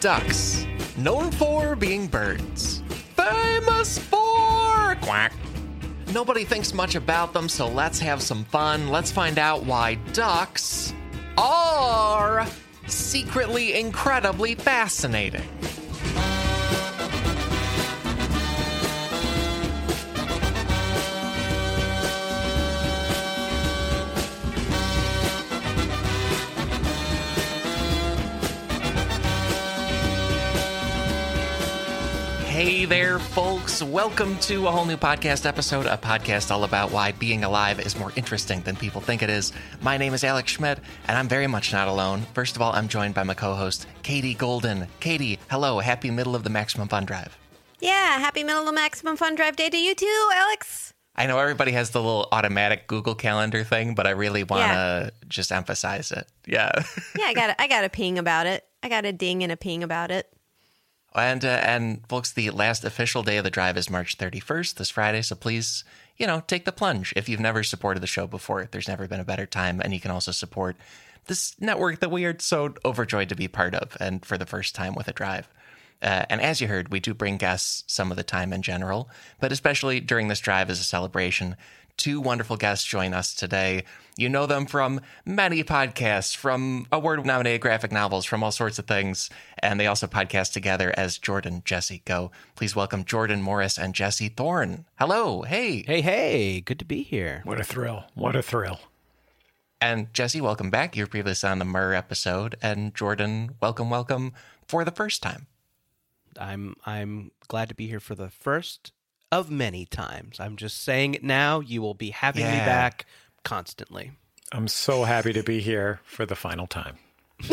ducks, known for being birds, famous for quack. Nobody thinks much about them, so let's have some fun. Let's find out why ducks are secretly incredibly fascinating. There, folks. Welcome to a whole new podcast episode, a podcast all about why being alive is more interesting than people think it is. My name is Alex Schmidt, and I'm very much not alone. First of all, I'm joined by my co host, Katie Goldin. Katie, hello. Happy middle of the Maximum Fun Drive. Yeah, happy middle of the maximum fun drive day to you too, Alex. I know everybody has the little automatic Google Calendar thing, but I really want to Yeah. just emphasize it. Yeah. Yeah, I got I got a ping about it. I got a ding and a ping about it. And uh, and folks, the last official day of the drive is March 31st, this Friday. So please, you know, take the plunge. If you've never supported the show before, there's never been a better time, and you can also support this network that we are so overjoyed to be part of, and for the first time with a drive. Uh, and as you heard, we do bring guests some of the time in general, but especially during this drive as a celebration. Two wonderful guests join us today. You know them from many podcasts, from award nominated graphic novels, from all sorts of things. And they also podcast together as Jordan, Jesse, Go. Please welcome Jordan Morris and Jesse Thorn. Hello. Hey. Hey, hey, good to be here. What a thrill. What a thrill. And Jesse, welcome back. You were previously on the Myrrh episode. And Jordan, welcome, welcome for the first time. I'm I'm glad to be here for the first of many times. I'm just saying it now. You will be having me back constantly. I'm so happy to be here for the final time.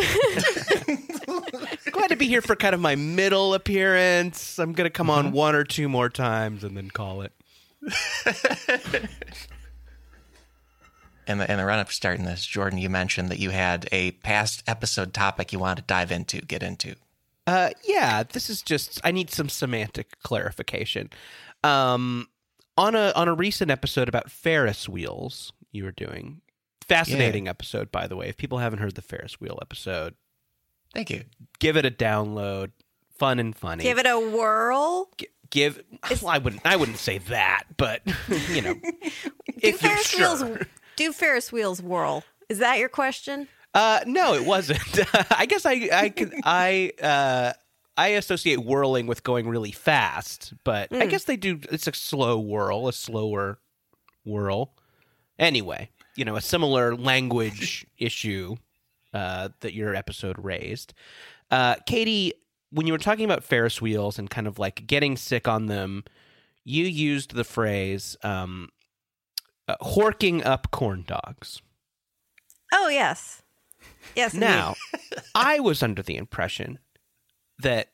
glad to be here for kind of my middle appearance. I'm gonna come Mm-hmm. on one or two more times and then call it. In the, in the run up to starting this, Jordan, you mentioned that you had a past episode topic you wanted to dive into, get into. Uh, yeah, this is just I need some semantic clarification. Um, on a on a recent episode about Ferris wheels, you were doing fascinating episode by the way. If people haven't heard the Ferris wheel episode, Thank you. give it a download. Fun and funny. Give it a whirl. Gi- give. Well, I wouldn't. I wouldn't say that, but you know, Do if you're Ferris sure. wheels do Ferris wheels whirl? Is that your question? Uh, no, it wasn't. I guess I I could I uh I associate whirling with going really fast, but I guess they do. It's a slow whirl, a slower whirl. Anyway, you know, a similar language issue uh, that your episode raised. Uh, Katie, when you were talking about Ferris wheels and kind of like getting sick on them, you used the phrase um, uh, "horking up corn dogs." Oh yes, yes. Now, I was under the impression that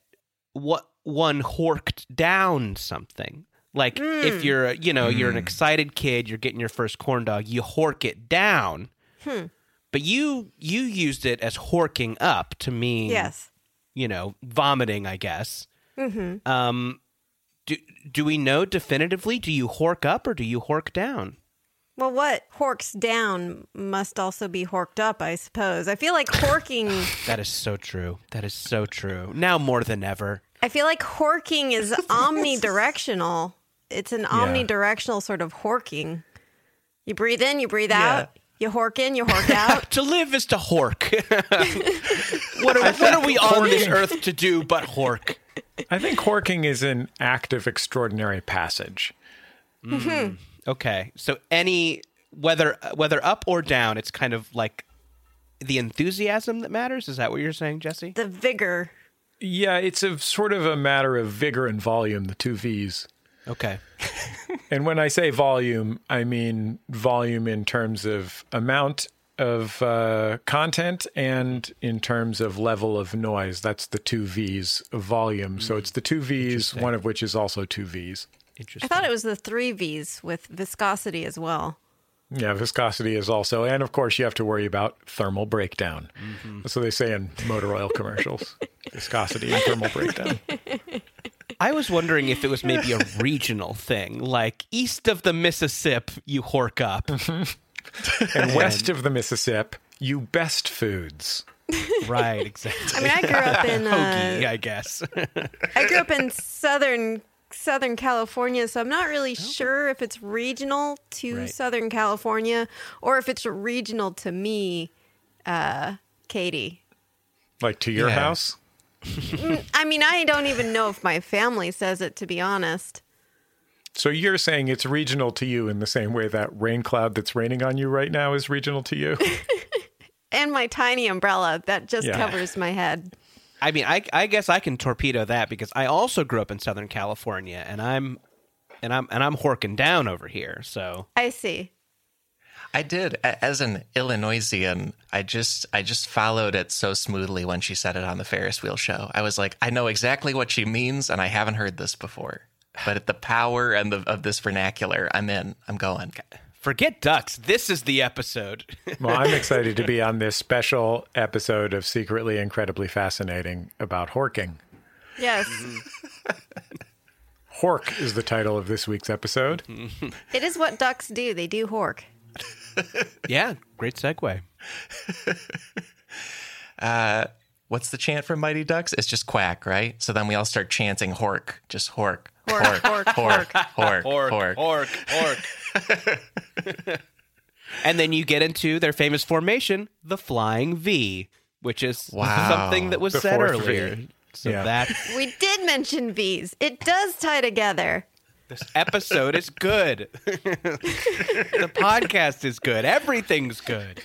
what one horked down something. Like if you're, you know, you're an excited kid, you're getting your first corn dog, you hork it down. But you you used it as horking up to mean, yes. you know, vomiting, I guess. Mm-hmm. Um, do do we know definitively? Do you hork up or do you hork down? Well, what horks down must also be horked up, I suppose. I feel like horking. That is so true. That is so true. Now more than ever. I feel like horking is omnidirectional. It's an omnidirectional sort of horking. You breathe in, you breathe out. You hork in, you hork out. to live is to hork. what are, what are we on this earth to do but hork? I think horking is an act of extraordinary passage. Mm-hmm. Okay, so any whether whether up or down, it's kind of like the enthusiasm that matters. Is that what you're saying, Jesse? the vigor. Yeah, it's a sort of a matter of vigor and volume, the two V's. Okay, And when I say volume, I mean volume in terms of amount of uh, content and in terms of level of noise. That's the two V's of volume. So it's the two V's, one of which is also two V's. I thought it was the three V's with viscosity as well. Yeah, viscosity is also, and of course, you have to worry about thermal breakdown. That's what they say in motor oil commercials viscosity and thermal breakdown. I was wondering if it was maybe a regional thing, like east of the Mississippi, you hork up. And west of the Mississippi, you best foods. right, exactly. I mean, I grew up in Hoagie, uh, I guess. I grew up in southern Southern California, so I'm not really sure if it's regional to Right. Southern California or if it's regional to me, uh, Katie. Like to your Yeah. house? I mean, I don't even know if my family says it, to be honest. So you're saying it's regional to you in the same way that rain cloud that's raining on you right now is regional to you? And my tiny umbrella that just Yeah. covers my head. I mean, I, I guess I can torpedo that because I also grew up in Southern California, and I'm and I'm and I'm horking down over here. So I see. I did as an Illinoisian. I just I just followed it so smoothly when she said it on the Ferris wheel show. I was like, I know exactly what she means, and I haven't heard this before. But at the power and the, of this vernacular, I'm in. I'm going. Forget ducks. This is the episode. Well, I'm excited to be on this special episode of Secretly Incredibly Fascinating about horking. Yes. Hork is the title of this week's episode. it is what ducks do. They do hork. yeah, great segue. Uh, what's the chant from Mighty Ducks? It's just quack, right? So then we all start chanting hork, just hork, Hork, hork, hork, hork, hork, hork. orc, orc. and then you get into their famous formation, the flying V, which is Wow. something that was The said earlier. V. So Yeah. that We did mention bees. It does tie together. this episode is good. the podcast is good. Everything's good.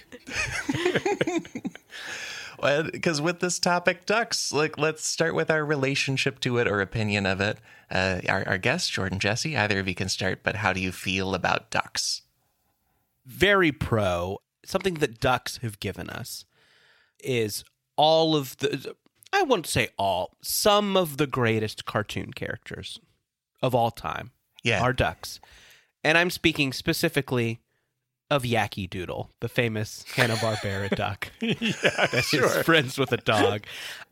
Because with this topic, ducks, like let's start with our relationship to it or opinion of it. Uh, our, our guest, Jordan Jesse, either of you can start, but how do you feel about ducks? very pro. Something that ducks have given us is all of the I won't say all, some of the greatest cartoon characters of all time Yeah. are ducks. And I'm speaking specifically of Yakky Doodle, the famous Hanna-Barbera duck. yeah that is friends with a dog.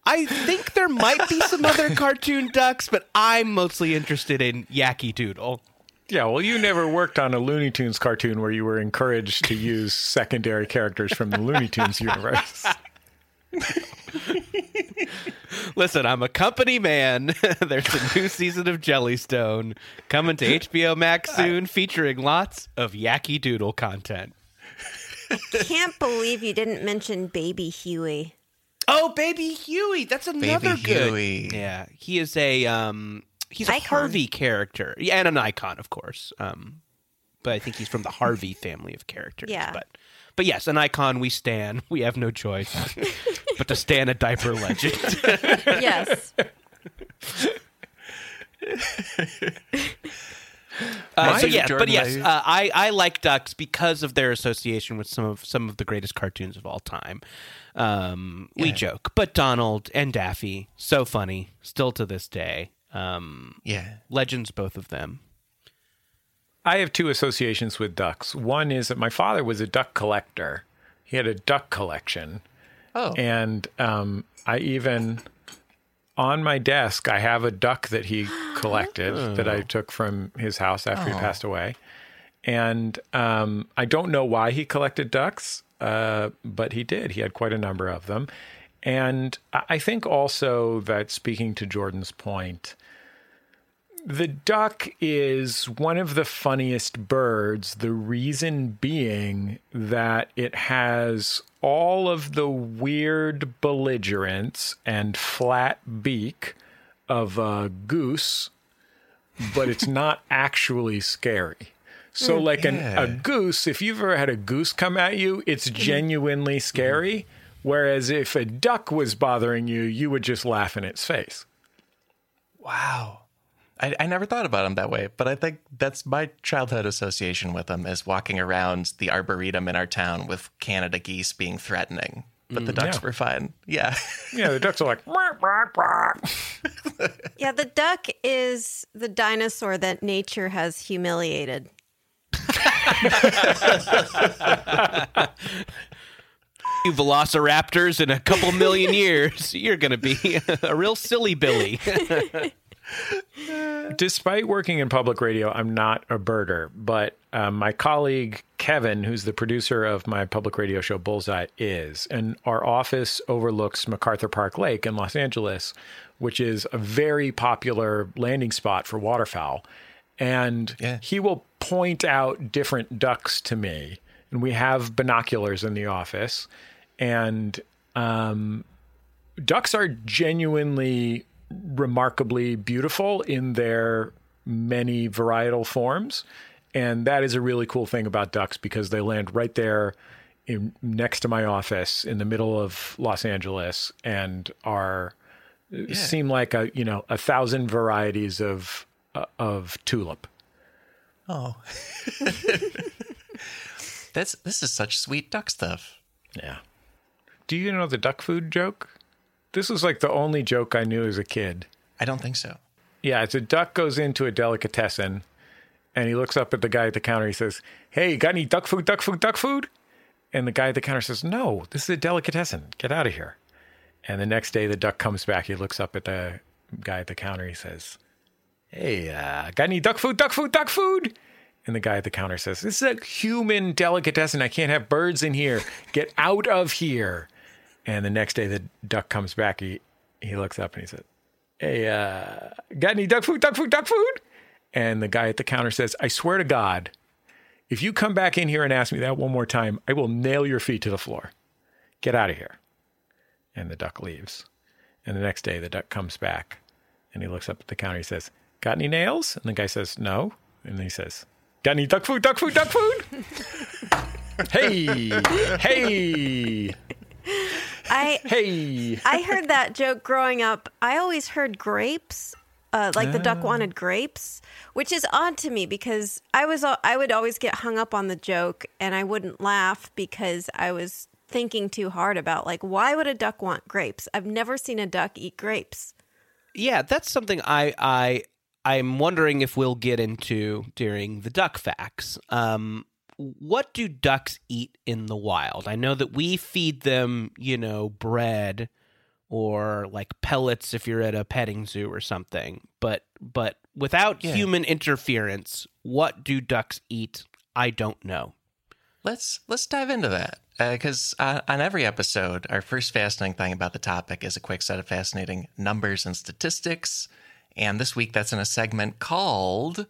I think there might be some other cartoon ducks, but I'm mostly interested in Yakky Doodle. Yeah, well, you never worked on a Looney Tunes cartoon where you were encouraged to use secondary characters from the Looney Tunes universe. Listen, I'm a company man. There's a new season of Jellystone coming to HBO Max soon, featuring lots of Yakky Doodle content. I Can't believe you didn't mention Baby Huey. Oh, Baby Huey, that's another good. Huey. Yeah, he is a um, he's a Icon. Harvey character, yeah, and an icon, of course. Um, but I think he's from the Harvey family of characters. Yeah. but but yes, an icon. We stand. We have no choice but to stand a diaper legend. Yes. Uh, so yeah, but yes, uh, I I like ducks because of their association with some of some of the greatest cartoons of all time. Um, We joke, but Donald and Daffy, so funny, still to this day. Um, Yeah. legends, both of them. I have two associations with ducks. One is that my father was a duck collector. He had a duck collection. Oh. And um, I even, on my desk, I have a duck that he collected that I took from his house after he passed away. And um, I don't know why he collected ducks, uh, but he did. He had quite a number of them. And I I think also that speaking to Jordan's point, the duck is one of the funniest birds, the reason being that it has all of the weird belligerence and flat beak of a goose, but it's not actually scary. So, oh, like an, Yeah. a goose, if you've ever had a goose come at you, it's mm-hmm. genuinely scary. Whereas if a duck was bothering you, you would just laugh in its face. Wow. I, I never thought about him that way, but I think that's my childhood association with him is walking around the arboretum in our town with Canada geese being threatening. But the mm, ducks Yeah. were fine. Yeah. Yeah, the ducks are like, "Quack, quack, quack." Yeah, the duck is the dinosaur that nature has humiliated. You velociraptors in a couple million years, you're going to be a real silly Billy. despite working in public radio, I'm not a birder, but uh, my colleague Kevin, who's the producer of my public radio show Bullseye, is. And our office overlooks MacArthur Park Lake in Los Angeles, which is a very popular landing spot for waterfowl. And Yeah. he will point out different ducks to me. And we have binoculars in the office. And um, ducks are genuinely remarkably beautiful in their many varietal forms. And that is a really cool thing about ducks because they land right there in, next to my office in the middle of Los Angeles and are seem like a you know a thousand varieties of uh, of tulip. Oh. That's this is such sweet duck stuff. yeah. Do you know the duck food joke this was like the only joke I knew as a kid I don't think so. Yeah, it's a duck goes into a delicatessen and he looks up at the guy at the counter. He says, Hey, got any duck food, duck food, duck food? And the guy at the counter says, No, this is a delicatessen. Get out of here. And the next day, the duck comes back. He looks up at the guy at the counter. He says, Hey, uh, got any duck food, duck food, duck food? And the guy at the counter says, This is a human delicatessen. I can't have birds in here. Get out of here. And the next day, the duck comes back. He, he looks up and he says, Hey, uh, got any duck food, duck food, duck food? And the guy at the counter says, I swear to God, if you come back in here and ask me that one more time, I will nail your feet to the floor. Get out of here. And the duck leaves. And the next day, the duck comes back and he looks up at the counter. He says, Got any nails? And the guy says, No. And he says, Got any duck food, duck food, duck food? hey, hey, I hey. I heard that joke growing up. I always heard grapes, uh, like the duck wanted grapes, which is odd to me because I was I would always get hung up on the joke and I wouldn't laugh because I was thinking too hard about like why would a duck want grapes? I've never seen a duck eat grapes. Yeah, that's something I I I'm wondering if we'll get into during the duck facts. Um, what do ducks eat in the wild? I know that we feed them, you know, bread or like pellets if you're at a petting zoo or something. But but without Yeah. human interference, what do ducks eat? I don't know. Let's let's dive into that because uh, on every episode, our first fascinating thing about the topic is a quick set of fascinating numbers and statistics. And this week, that's in a segment called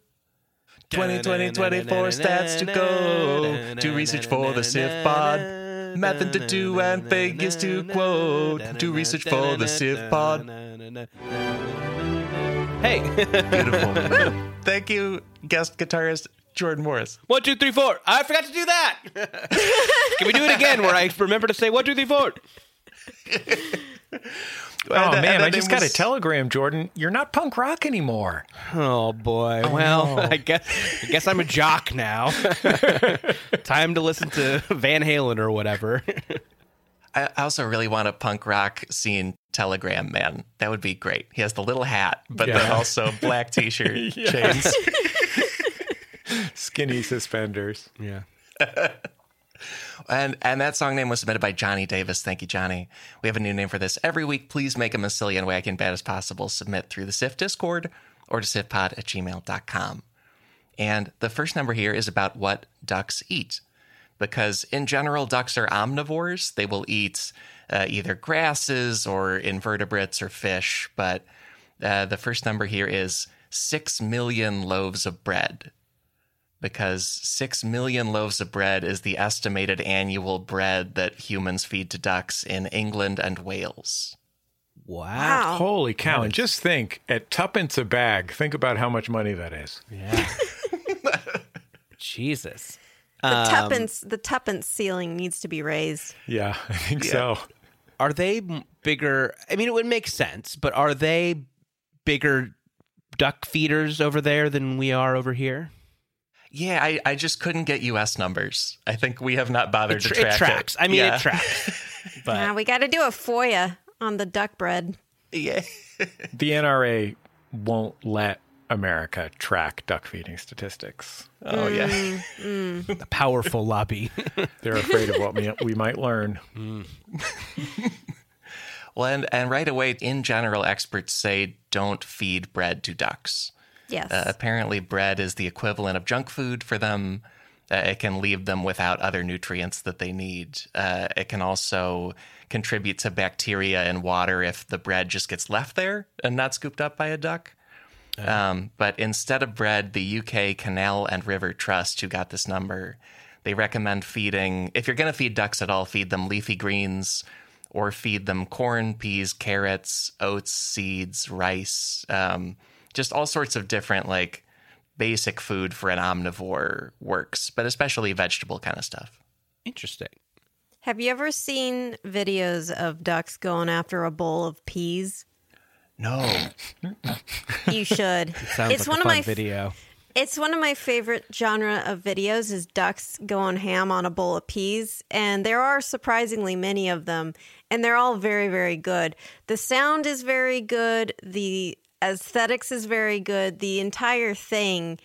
2020 24 stats to go to research for the SIF pod. Method to do and figures to quote to research for the SIF pod. Hey, Beautiful. Thank you, guest guitarist Jordan Morris. one, two, three, four. I forgot to do that. Can we do it again where I remember to say one, two, three, four? Oh And, uh, man, and I just it got a telegram, Jordan. You're not punk rock anymore. Oh boy. well, I guess I guess I'm a jock now. Time to listen to Van Halen or whatever. I I also really want a punk rock scene telegram man. That would be great. He has the little hat, but then also black t-shirt chains. Skinny suspenders. yeah. And and that song name was submitted by Johnny Davis. Thank you, Johnny. We have a new name for this every week. Please make them as silly and wacky and bad as possible. Submit through the SIF Discord or to sifpod at gmail.com. And the first number here is about what ducks eat. Because in general, ducks are omnivores. They will eat uh, either grasses or invertebrates or fish. But uh, the first number here is 6 million loaves of bread because 6 million loaves of bread is the estimated annual bread that humans feed to ducks in England and Wales. Wow. Wow. Holy cow. And just think at tuppence a bag, think about how much money that is. Yeah. Jesus. The Um, tuppence the tuppence ceiling needs to be raised. Yeah, I think so. Are they bigger? I mean, it would make sense, but are they bigger duck feeders over there than we are over here? Yeah, I, I just couldn't get US numbers. I think we have not bothered It, to track it tracks. I mean, Yeah. it tracks. But Now we got to do a FOIA on the duck bread. Yeah. The NRA won't let America track duck feeding statistics. Oh, yeah. Mm, mm. the powerful lobby. They're afraid of what we, we might learn. Mm. Well, and, and right away, in general, experts say don't feed bread to ducks Yes. Uh, apparently, bread is the equivalent of junk food for them. Uh, it can leave them without other nutrients that they need. Uh, it can also contribute to bacteria in water if the bread just gets left there and not scooped up by a duck. Um, but instead of bread, the UK Canal and River Trust, who got this number, they recommend feeding, if you're going to feed ducks at all, feed them leafy greens or feed them corn, peas, carrots, oats, seeds, rice, um, just all sorts of different, like, basic food for an omnivore works, but especially vegetable kind of stuff. Interesting. Have you ever seen videos of ducks going after a bowl of peas? No. You should. Sounds it's like one a of my video. It's one of my favorite genre of videos is ducks going ham on a bowl of peas and there are surprisingly many of them and they're all very very good. The sound is very good, the aesthetics is very good. The entire thing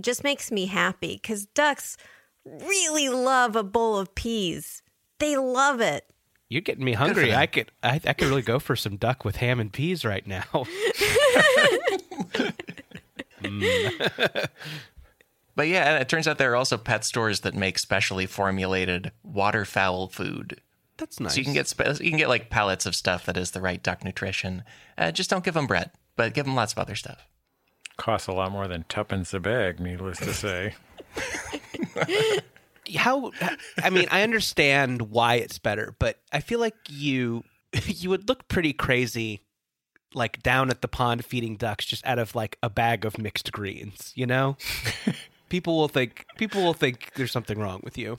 just makes me happy cuz ducks really love a bowl of peas. They love it. You're getting me hungry. I could I, I could really go for some duck with ham and peas right now. But yeah, it turns out there are also pet stores that make specially formulated waterfowl food. That's nice. So you can get spe- you can get like pellets of stuff that is the right duck nutrition. Uh, just don't give them bread, but give them lots of other stuff. Costs a lot more than tuppence a bag, needless to say. how I mean, I understand why it's better, but I feel like you you would look pretty crazy like down at the pond feeding ducks just out of like a bag of mixed greens, you know? people will think people will think there's something wrong with you.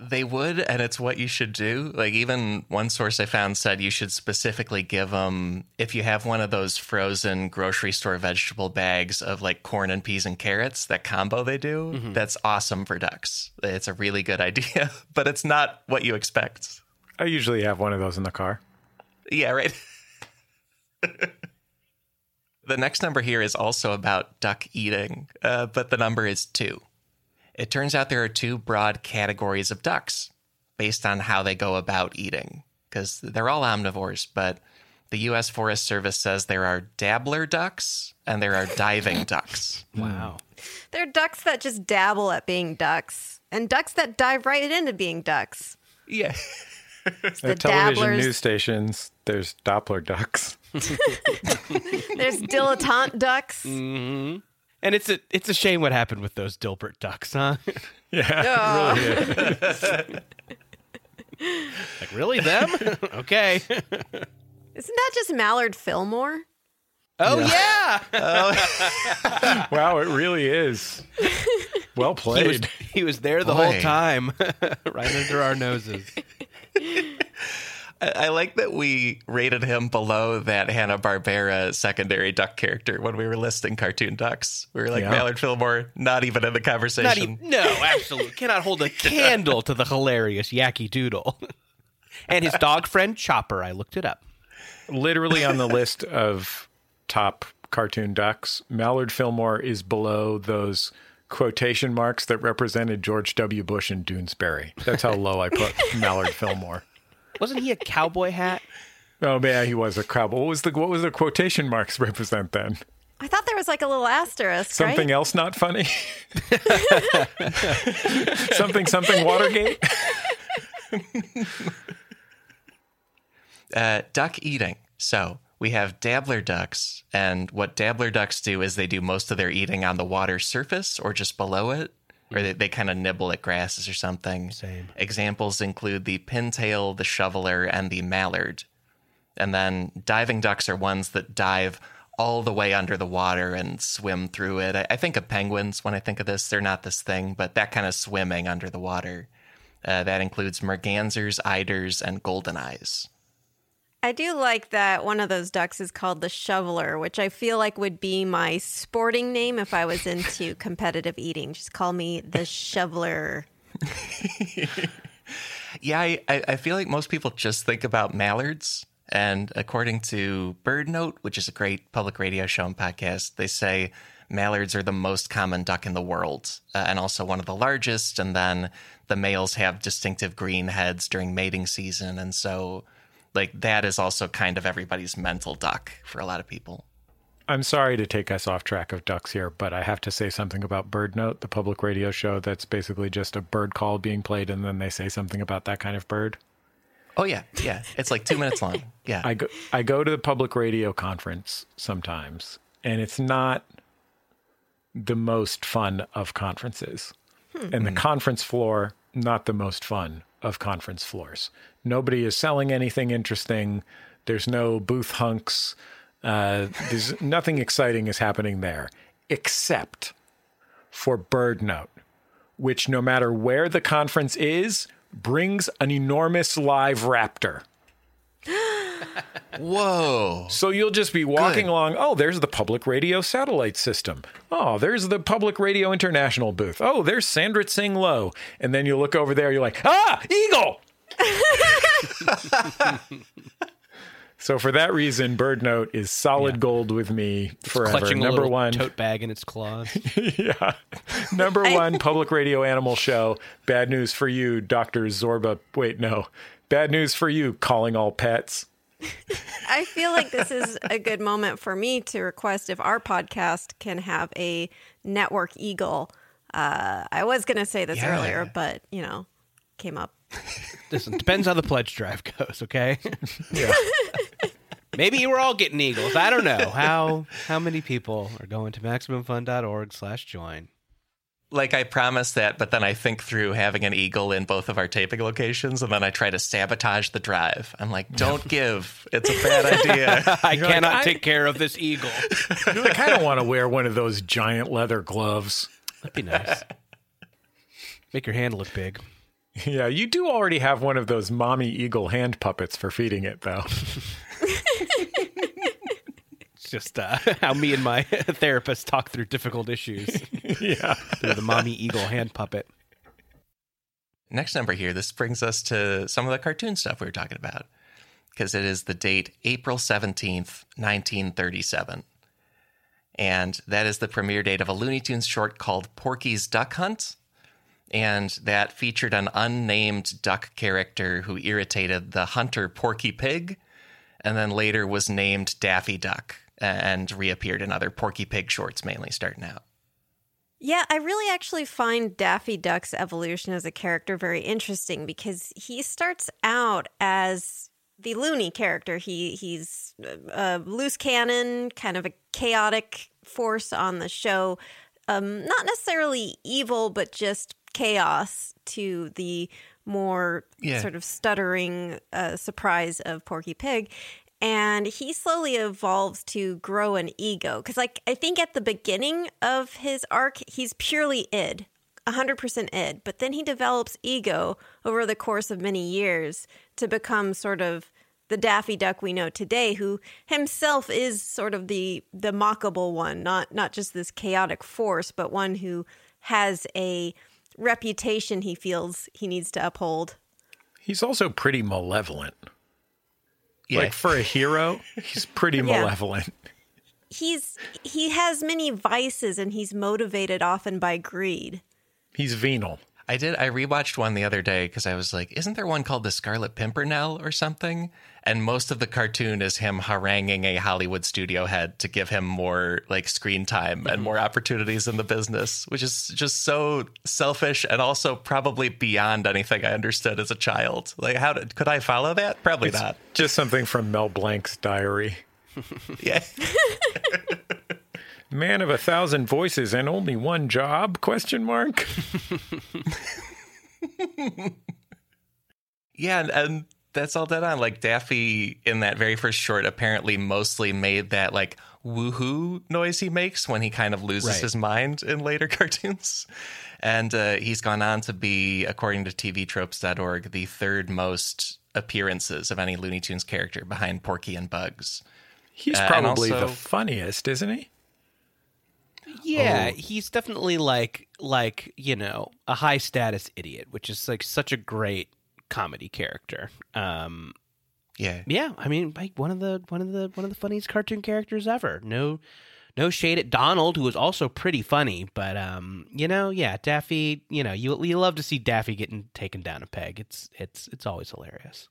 They would, and it's what you should do. Like even one source I found said you should specifically give them if you have one of those frozen grocery store vegetable bags of like corn and peas and carrots, that combo they do. That's awesome for ducks. It's a really good idea, but it's not what you expect. I usually have one of those in the car. Yeah, right. the next number here is also about duck eating, uh, but the number is two. It turns out there are two broad categories of ducks based on how they go about eating, because they're all omnivores, but the U.S. Forest Service says there are dabbler ducks and there are diving ducks. Wow. There are ducks that just dabble at being ducks and ducks that dive right into being ducks. Yeah. The At television dabblers. news stations, there's Doppler ducks. There's dilettante ducks. Mm-hmm. And it's a it's a shame what happened with those Dilbert ducks, huh? Yeah, it really is. like really them? okay. Isn't that just Mallard Fillmore? Oh yeah. Wow, it really is. Well He was played. he was there the whole time. right under our noses. I I like that we rated him below that Hanna Barbera secondary duck character when we were listing cartoon ducks. We were like Yeah. Mallard Fillmore, not even in the conversation. Not even, no, absolutely cannot hold a candle to the hilarious Yakky Doodle. and his dog friend Chopper. I looked it up. Literally on the list of top cartoon ducks, Mallard Fillmore is below those quotation marks that represented George W. Bush and Doonesbury. That's how low I put Mallard Fillmore. Wasn't he a cowboy hat? Oh yeah, he was a cowboy. What was the what was the quotation marks represent then? I thought there was like a little asterisk, Something right? else not funny? something something Watergate? uh, duck eating. So we have dabbler ducks, and what dabbler ducks do is they do most of their eating on the water surface or just below it, or they, they kind of nibble at grasses or something. Same. Examples include the pintail, the shoveler, and the mallard. And then diving ducks are ones that dive all the way under the water and swim through it. I, I think of penguins when I think of this. They're not this thing, but that kind of swimming under the water. Uh, that includes mergansers, eiders, and golden goldeneyes. I do like that one of those ducks is called the shoveler, which I feel like would be my sporting name if I was into competitive eating. Just call me the shoveler. Yeah, I, I feel like most people just think about mallards. And according to Bird Note, which is a great public radio show and podcast, they say mallards are the most common duck in the world uh, and also one of the largest. And then the males have distinctive green heads during mating season. And so, like, that is also kind of everybody's mental duck for a lot of people. I'm sorry to take us off track of ducks here, but I have to say something about Bird Note, the public radio show that's basically just a bird call being played, and then they say something about that kind of bird. Oh yeah, yeah. It's like two minutes long. Yeah. I go I go to the public radio conference sometimes, and it's not the most fun of conferences. Hmm. And the hmm. conference floor, not the most fun of conference floors. Nobody is selling anything interesting. There's no booth hunks. Uh, there's nothing exciting is happening there, except for Bird Note, which no matter where the conference is, brings an enormous live raptor. Whoa. So you'll just be walking Good. along. Oh, there's the public radio satellite system. Oh, there's the public radio international booth. Oh, there's Sandra Tsing Loh. And then you look over there, you're like, ah, eagle. so for that reason, Bird Note is solid gold with me forever. Clutching a Number little one, tote bag in its claws. yeah. Number one public radio animal show. Bad news for you, Doctor Zorba. Wait, no. Bad news for you, calling all pets. I feel like this is a good moment for me to request if our podcast can have a network eagle. Uh, I was going to say this Yeah. earlier, but you know, came up. Listen, depends how the pledge drive goes. Okay. Yeah. Maybe we're all getting eagles. I don't know how how many people are going to maximumfun.org/join. Like I promised that, but then I think through having an eagle in both of our taping locations, and then I try to sabotage the drive. I'm like, don't give. It's a bad idea. I You're like, cannot I- take care of this eagle. You're like, I don't want to wear one of those giant leather gloves. That'd be nice. Make your hand look big. Yeah, you do already have one of those mommy eagle hand puppets for feeding it, though. It's just uh, how me and my therapist talk through difficult issues yeah. through the mommy eagle hand puppet. Next number here, this brings us to some of the cartoon stuff we were talking about because it is the date April 17th, 1937. And that is the premiere date of a Looney Tunes short called Porky's Duck Hunt. And that featured an unnamed duck character who irritated the hunter Porky Pig and then later was named Daffy Duck and reappeared in other Porky Pig shorts, mainly starting out. Yeah, I really actually find Daffy Duck's evolution as a character very interesting because he starts out as the loony character. He he's a loose cannon, kind of a chaotic force on the show. Um, not necessarily evil, but just chaos to the more Yeah. sort of stuttering uh, surprise of Porky Pig. And he slowly evolves to grow an ego. Because, like, I think at the beginning of his arc, he's purely id, 100% id. But then he develops ego over the course of many years to become sort of the Daffy Duck we know today, who himself is sort of the the mockable one, not not just this chaotic force, but one who has a reputation he feels he needs to uphold. He's also pretty malevolent. Yeah. Like for a hero, he's pretty Yeah. malevolent. He's he has many vices and he's motivated often by greed. He's venal. I did. I rewatched one the other day because I was like, "Isn't there one called the Scarlet Pimpernel or something?" And most of the cartoon is him haranguing a Hollywood studio head to give him more like screen time and more mm-hmm. opportunities in the business, which is just so selfish and also probably beyond anything I understood as a child. Like, how did could I follow that? Probably not. Just something from Mel Blanc's diary. Yeah. Man of a thousand voices and only one job? Question mark. Yeah, and, and that's all dead on. Like Daffy in that very first short apparently mostly made that like woohoo noise he makes when he kind of loses Right. his mind in later cartoons. And uh, he's gone on to be, according to TVTropes.org, the third most appearances of any Looney Tunes character behind Porky and Bugs. He's Uh, probably also- the funniest, isn't he? Yeah, he's definitely like like you know a high status idiot, which is like such a great comedy character. Um, Yeah. yeah, I mean, like one of the one of the one of the funniest cartoon characters ever. No, no shade at Donald, who was also pretty funny, but um, you know, yeah, Daffy. You know, you you love to see Daffy getting taken down a peg. It's it's it's always hilarious.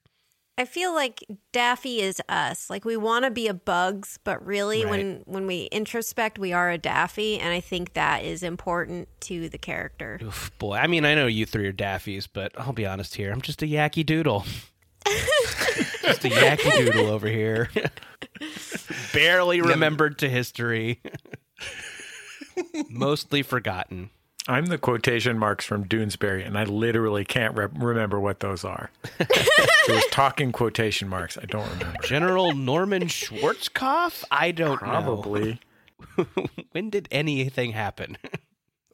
I feel like Daffy is us. Like we want to be a Bugs, but really, Right. when when we introspect, we are a Daffy, and I think that is important to the character. Oof, boy, I mean, I know you three are Daffies, but I'll be honest here. I'm just a Yakky Doodle. just a Yakky Doodle over here. Barely remembered to history. Mostly forgotten. I'm the quotation marks from Doonesbury, and I literally can't re- remember what those are. it was talking quotation marks. I don't remember. General Norman Schwarzkopf? I don't Probably. know. Probably. when did anything happen?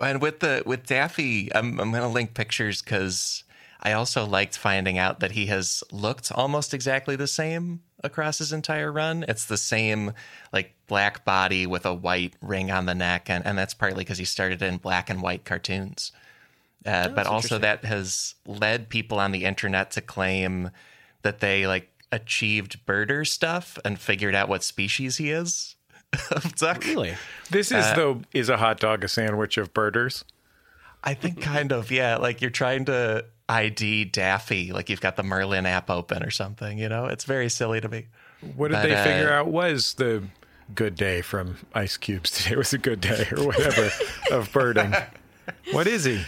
And with the with Daffy, I'm I'm gonna link pictures because I also liked finding out that he has looked almost exactly the same across his entire run. It's the same like black body with a white ring on the neck, and and that's partly because he started in black and white cartoons. Uh, but also that has led people on the internet to claim that they like achieved birder stuff and figured out what species he is of duck. really? This is though is a hot dog a sandwich of birders? I think kind of, yeah. Like you're trying to ID Daffy, like you've got the Merlin app open or something, you know? It's very silly to me. What did But, they uh, figure out was the good day from Ice Cubes? Today was a good day or whatever of birding. What is he?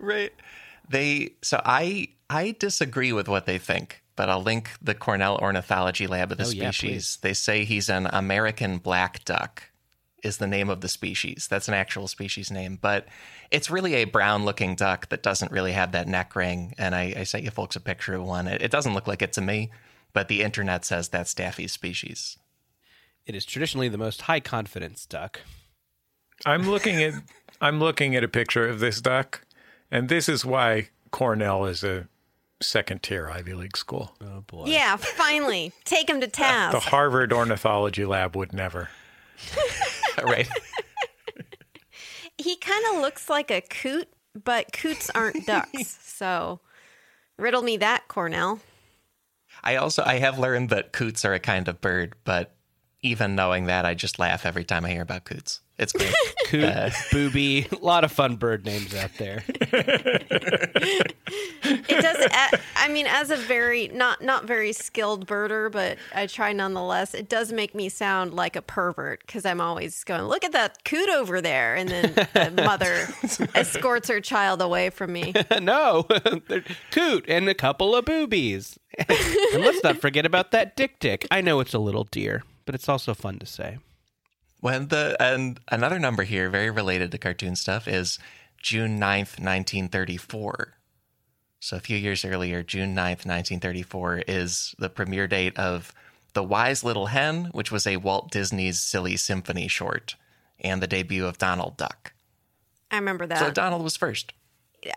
Right. They so I I disagree with what they think, but I'll link the Cornell Ornithology Lab of the Oh, yeah, species. they say he's an American black duck is the name of the species. That's an actual species name, but it's really a brown looking duck that doesn't really have that neck ring. And I, I sent you folks a picture of one. It, it doesn't look like it to me, but the internet says that's Daffy's species. It is traditionally the most high confidence duck. I'm looking at I'm looking at a picture of this duck, and this is why Cornell is a second tier Ivy League school. Oh boy. Yeah, finally, take him to uh, task. The. Harvard Ornithology Lab would never. right. he kind of looks like a coot, but coots aren't ducks. So, riddle me that, Cornell. I also I have learned that coots are a kind of bird, but even knowing that, I just laugh every time I hear about coots. It's great. Coot, uh, booby, a lot of fun bird names out there. It does. I mean, as a very not not very skilled birder, but I try nonetheless. It does make me sound like a pervert because I'm always going, "Look at that coot over there," and then the mother escorts her child away from me. no, coot and a couple of boobies. and let's not forget about that dick dick. I know it's a little deer, but it's also fun to say. when the and another number here, very related to cartoon stuff, is June 9th, 1934. So a few years earlier, June 9th, 1934, is the premiere date of The Wise Little Hen, which was a Walt Disney's Silly Symphony short, and the debut of Donald Duck. I remember that. So Donald was first.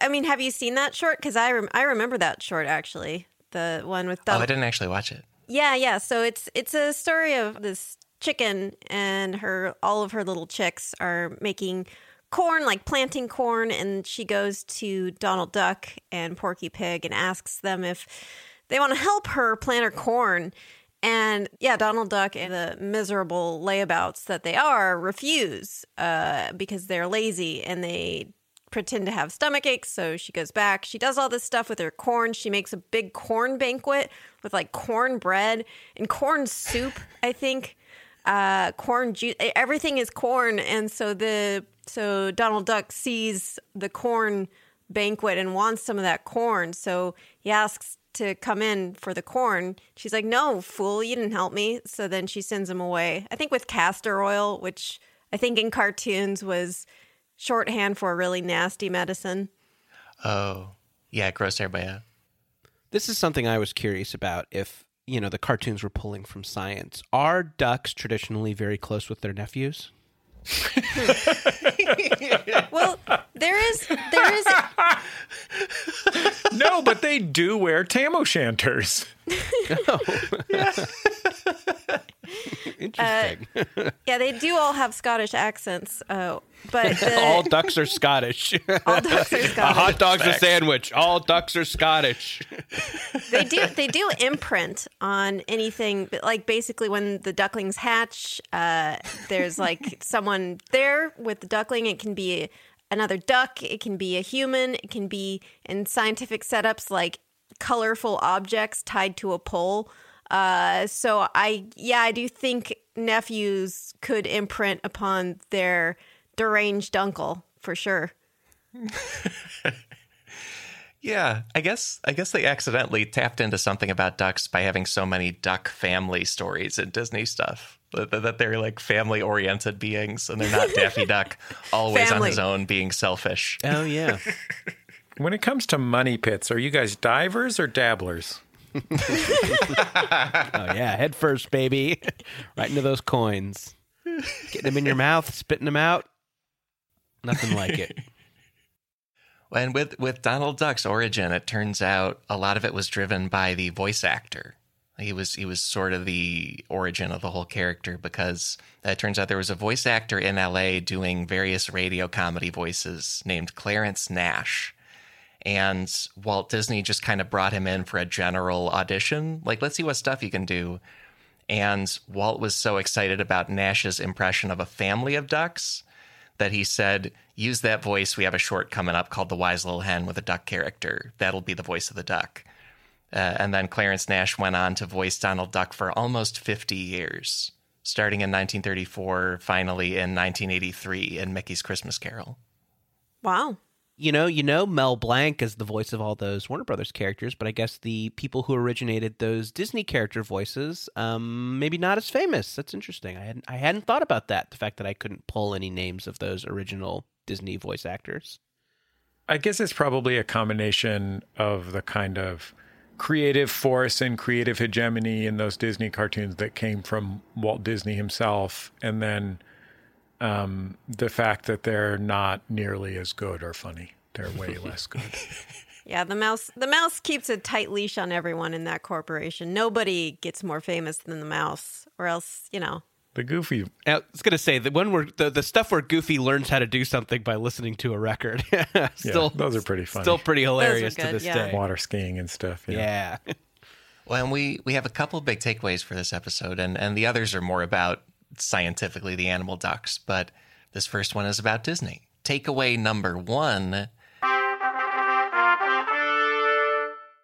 I mean, have you seen that short? Because I rem- I remember that short actually, the one with Oh, Donald. I didn't actually watch it. Yeah, yeah. So it's it's a story of this chicken and her all of her little chicks are making corn, like planting corn, and she goes to Donald Duck and Porky Pig and asks them if they want to help her plant her corn. And yeah, Donald Duck and the miserable layabouts that they are refuse uh, because they're lazy and they pretend to have stomach aches. So she goes back. She does all this stuff with her corn. She makes a big corn banquet with like corn bread and corn soup, I think. Uh, corn juice. Everything is corn. And so the so Donald Duck sees the corn banquet and wants some of that corn. So he asks to come in for the corn. She's like, "No, fool, you didn't help me." So then she sends him away. I think with castor oil, which I think in cartoons was shorthand for really nasty medicine. Oh, yeah, gross everybody out. This is something I was curious about. If you know the cartoons were pulling from science, are ducks traditionally very close with their nephews? Well, there is there is No, but they do wear tam o' shanters. Interesting. yeah, they do all have Scottish accents. Uh, but the, all ducks are Scottish. all ducks are Scottish. a hot dog's a sandwich. All ducks are Scottish. they do they do imprint on anything like basically when the ducklings hatch uh, there's like someone there with the duckling it can be another duck it can be a human it can be in scientific setups like colorful objects tied to a pole. Uh, so I, yeah, I do think nephews could imprint upon their deranged uncle for sure. Yeah, I guess I guess they accidentally tapped into something about ducks by having so many duck family stories in Disney stuff. That, that they're like family oriented beings and they're not Daffy Duck always Family. on his own being selfish. Oh yeah. When it comes to money pits, are you guys divers or dabblers? Oh yeah. Head first, baby. right into those coins. Getting them in your mouth, spitting them out. Nothing like it. And with with Donald Duck's origin, it turns out a lot of it was driven by the voice actor. He was he was sort of the origin of the whole character because uh, it turns out there was a voice actor in LA doing various radio comedy voices named Clarence Nash. And Walt Disney just kind of brought him in for a general audition. Like, let's see what stuff you can do. And Walt was so excited about Nash's impression of a family of ducks that he said, use that voice. We have a short coming up called The Wise Little Hen with a duck character. That'll be the voice of the duck. Uh, and then Clarence Nash went on to voice Donald Duck for almost 50 years, starting in 1934, finally in 1983 in Mickey's Christmas Carol. Wow. You know, you know Mel Blanc is the voice of all those Warner Brothers characters, but I guess the people who originated those Disney character voices, um, maybe not as famous. That's interesting. I hadn't I hadn't thought about that. The fact that I couldn't pull any names of those original Disney voice actors. I guess it's probably a combination of the kind of creative force and creative hegemony in those Disney cartoons that came from Walt Disney himself, and then um, the fact that they're not nearly as good or funny. They're way less good. Yeah, the mouse the mouse keeps a tight leash on everyone in that corporation. Nobody gets more famous than the mouse, or else, you know. The Goofy, I was going to say the one where the, the stuff where Goofy learns how to do something by listening to a record. still, those are pretty funny. Still pretty hilarious to this yeah. day. water skiing and stuff. Yeah. Well, and we, we have a couple big takeaways for this episode, and, and the others are more about scientifically the animal ducks, but this first one is about Disney. Takeaway number one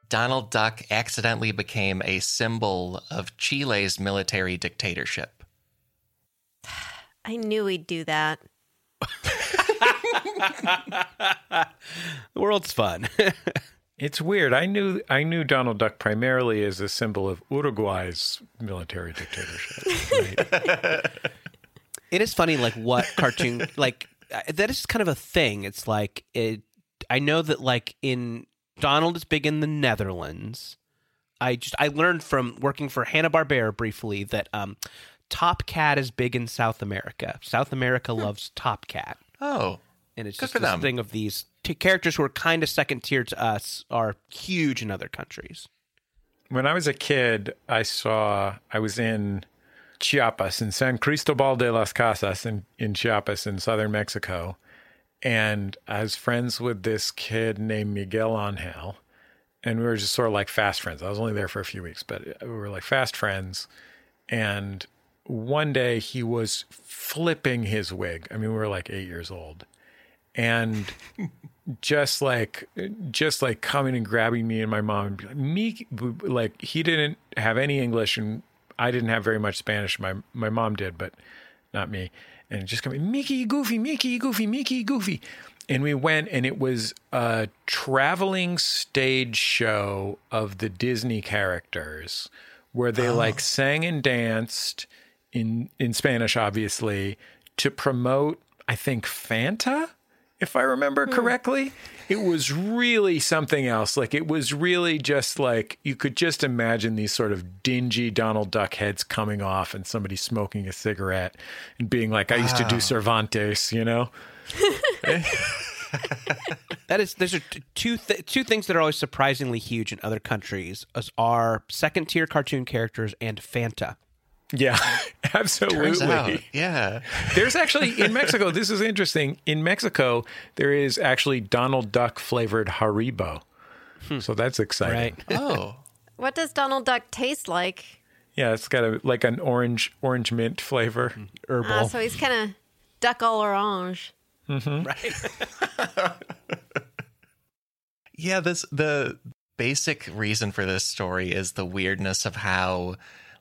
Donald Duck accidentally became a symbol of Chile's military dictatorship. I knew he'd do that. The world's fun. It's weird. I knew I knew Donald Duck primarily as a symbol of Uruguay's military dictatorship. Right? it is funny like what cartoon like uh, that is kind of a thing it's like it i know that like in donald is big in the netherlands i just i learned from working for hanna-barbera briefly that um top cat is big in south america south america loves top cat Oh, and it's Good just for this them. thing of these t- characters who are kind of second tier to us are huge in other countries when I was a kid, I saw I was in Chiapas in San Cristobal de las Casas in, in Chiapas in southern Mexico. And I was friends with this kid named Miguel Angel. And we were just sort of like fast friends. I was only there for a few weeks, but we were like fast friends. And one day he was flipping his wig. I mean, we were like eight years old. And just like just like coming and grabbing me and my mom and be like me like he didn't have any english and i didn't have very much spanish. My my mom did but not me. And just coming mickey goofy mickey goofy mickey goofy. And we went and it was a traveling stage show of the disney characters where they oh. like sang and danced in in spanish obviously to promote i think fanta if I remember hmm. correctly. It was really something else. Like it was really just like you could just imagine these sort of dingy Donald Duck heads coming off and somebody smoking a cigarette and being like, I used to do ah. Cervantes, you know? That is, there's two th- two things that are always surprisingly huge in other countries as are second tier cartoon characters and Fanta. Yeah, absolutely. yeah. There's actually in Mexico, this is interesting. In Mexico, there is actually Donald Duck flavored Haribo. Hmm. So that's exciting. Right. Oh, What does Donald Duck taste like? Yeah, it's got a like an orange orange mint flavor. Hmm. Herbal. Ah, so he's kind of duck all orange. Mm-hmm. right. yeah. This the basic reason for this story is the weirdness of how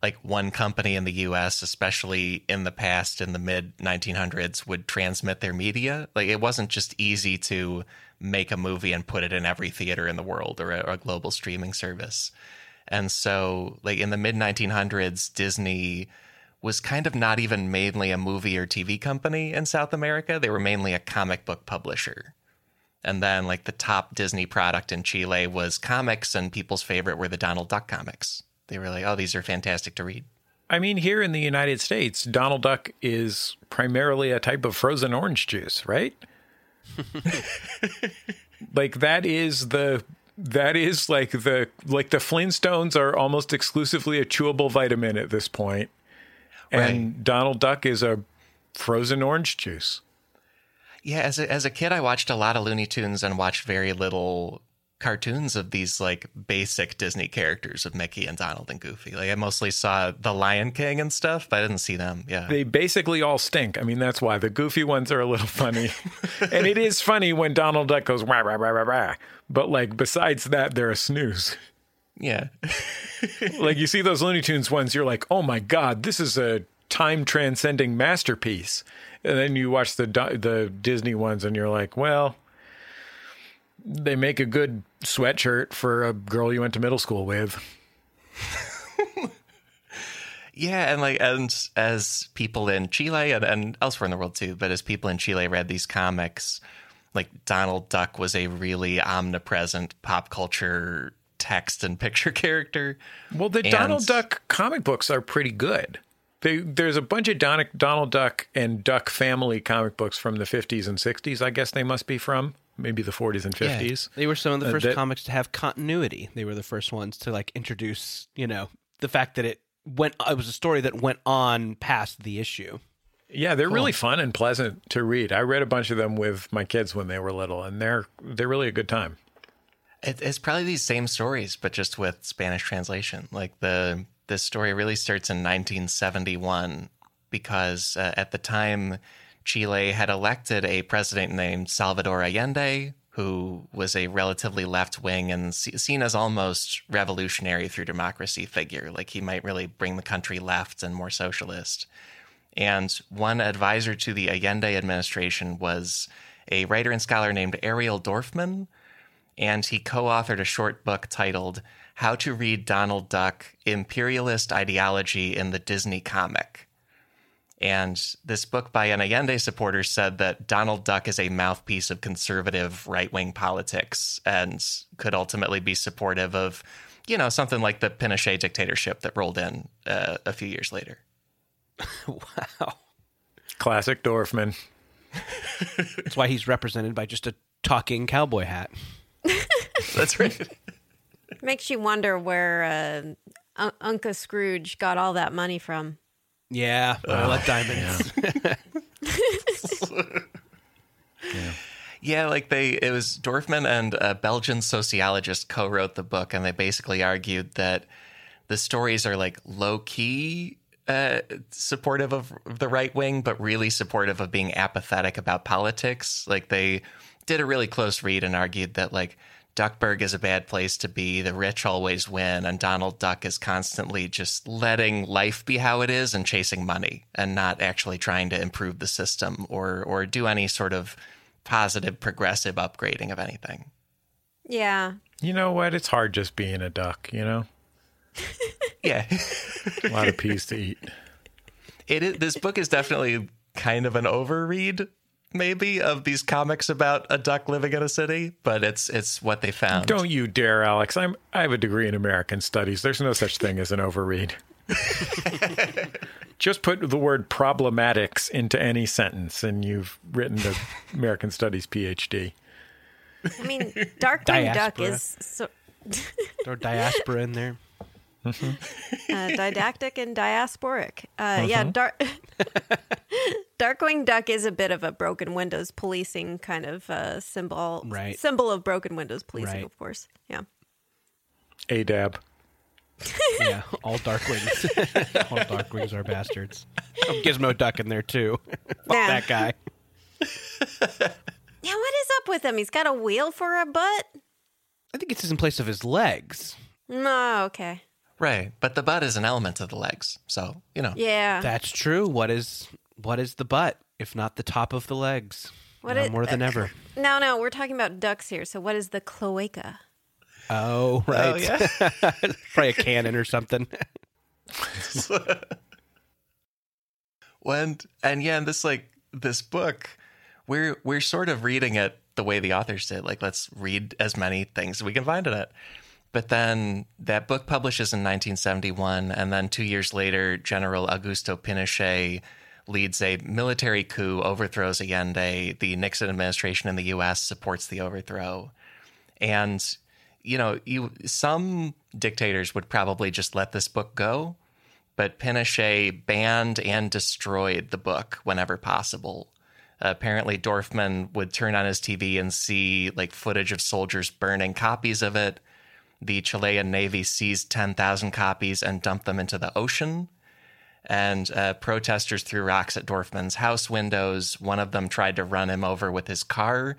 like one company in the US, especially in the past in the mid 1900s, would transmit their media. Like it wasn't just easy to make a movie and put it in every theater in the world or a, or a global streaming service. And so, like in the mid 1900s, Disney was kind of not even mainly a movie or TV company in South America. They were mainly a comic book publisher. And then, like, the top Disney product in Chile was comics, and people's favorite were the Donald Duck comics. They were like, oh, these are fantastic to read. I mean, here in the United States, Donald Duck is primarily a type of frozen orange juice, right? like that is the that is like the like the Flintstones are almost exclusively a chewable vitamin at this point. And right. Donald Duck is a frozen orange juice. Yeah, as a, as a kid, I watched a lot of Looney Tunes and watched very little cartoons of these like basic Disney characters of Mickey and Donald and Goofy. Like I mostly saw The Lion King and stuff, but I didn't see them. Yeah. They basically all stink. I mean, that's why the goofy ones are a little funny. and it is funny when Donald Duck goes rah rah rah rah rah. But like besides that, they're a snooze. Yeah. like you see those Looney Tunes ones, you're like, "Oh my god, this is a time transcending masterpiece." And then you watch the the Disney ones and you're like, "Well, they make a good sweatshirt for a girl you went to middle school with. yeah, and like and as people in Chile and, and elsewhere in the world too, but as people in Chile read these comics, like Donald Duck was a really omnipresent pop culture text and picture character. Well, the and, Donald Duck comic books are pretty good. They, there's a bunch of Don, Donald Duck and Duck Family comic books from the 50s and 60s. I guess they must be from maybe the 40s and 50s. Yeah, they were some of the uh, first uh, that, comics to have continuity. They were the first ones to like introduce, you know, the fact that it went it was a story that went on past the issue. Yeah, they're cool. really fun and pleasant to read. I read a bunch of them with my kids when they were little and they're they're really a good time. It, it's probably these same stories but just with Spanish translation. Like the this story really starts in 1971 because uh, at the time Chile had elected a president named Salvador Allende, who was a relatively left wing and seen as almost revolutionary through democracy figure. Like he might really bring the country left and more socialist. And one advisor to the Allende administration was a writer and scholar named Ariel Dorfman. And he co authored a short book titled How to Read Donald Duck Imperialist Ideology in the Disney Comic and this book by an Allende supporter said that Donald Duck is a mouthpiece of conservative right wing politics and could ultimately be supportive of, you know, something like the Pinochet dictatorship that rolled in uh, a few years later. wow. Classic Dorfman. That's why he's represented by just a talking cowboy hat. That's right. Makes you wonder where uh, Uncle Scrooge got all that money from. Yeah, oh, diamonds. Yeah. yeah. yeah. like they, it was Dorfman and a Belgian sociologist co wrote the book, and they basically argued that the stories are like low key uh, supportive of the right wing, but really supportive of being apathetic about politics. Like they did a really close read and argued that like Duckburg is a bad place to be. The rich always win. And Donald Duck is constantly just letting life be how it is and chasing money and not actually trying to improve the system or, or do any sort of positive, progressive upgrading of anything. Yeah. You know what? It's hard just being a duck, you know? yeah. a lot of peas to eat. It is, this book is definitely kind of an overread maybe of these comics about a duck living in a city, but it's it's what they found. Don't you dare, Alex. I'm I have a degree in American studies. There's no such thing as an overread. Just put the word problematics into any sentence and you've written the American Studies PhD. I mean, Darkwing Duck is so Throw diaspora in there. Mm-hmm. Uh, didactic and diasporic. Uh, Yeah, mm-hmm. Dark Darkwing Duck is a bit of a broken windows policing kind of uh, symbol, right? Symbol of broken windows policing, right. of course. Yeah. ADAB. yeah, all Darkwings. all Darkwings are bastards. Oh, Gizmo Duck in there too. Fuck yeah. that guy. yeah, what is up with him? He's got a wheel for a butt. I think it's in place of his legs. No, okay. Right. But the butt is an element of the legs. So, you know. Yeah. That's true. What is what is the butt if not the top of the legs? What it- more than uh, ever. no, no, we're talking about ducks here. So what is the cloaca? Oh, oh right. yeah. Probably a cannon or something. when and yeah, and this like this book, we're we're sort of reading it the way the authors did. Like, let's read as many things as we can find in it. But then that book publishes in 1971, and then two years later, General Augusto Pinochet leads a military coup, overthrows Allende. The Nixon administration in the U.S. supports the overthrow, and you know, you some dictators would probably just let this book go, but Pinochet banned and destroyed the book whenever possible. apparently, Dorfman would turn on his TV and see like footage of soldiers burning copies of it. The Chilean Navy seized 10,000 copies and dumped them into the ocean. And uh, protesters threw rocks at Dorfman's house windows. One of them tried to run him over with his car,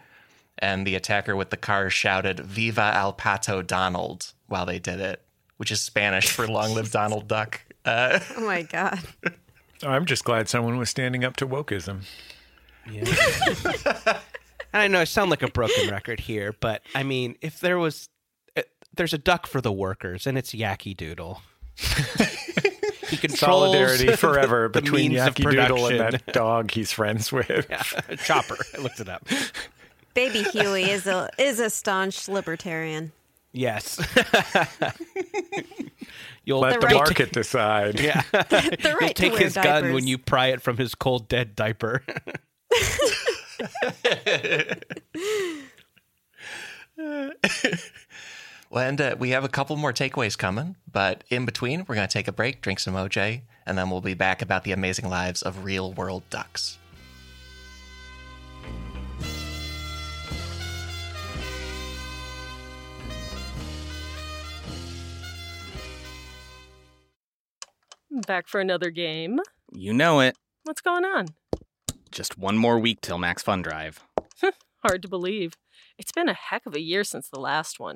and the attacker with the car shouted, Viva El Pato Donald, while they did it, which is Spanish for Long Live Donald Duck. Uh, Oh my god. I'm just glad someone was standing up to wokeism. And I know I sound like a broken record here, but I mean, if there was, there's a duck for the workers, and it's Yakky Doodle. he controls Solidarity forever the between means of Yakky Doodle and that dog he's friends with. Chopper. I looked it up. Baby Huey is a is a staunch libertarian. Yes. You'll Let The the right to- market decide. Yeah. The You'll right to take wear his gun when you pry it from his cold dead diaper. Well, and uh, we have a couple more takeaways coming, but in between, we're going to take a break, drink some OJ, and then we'll be back about the amazing lives of real world ducks. Back for another game. You know it. What's going on? Just one more week till Max Fun Drive. Hard to believe. It's been a heck of a year since the last one.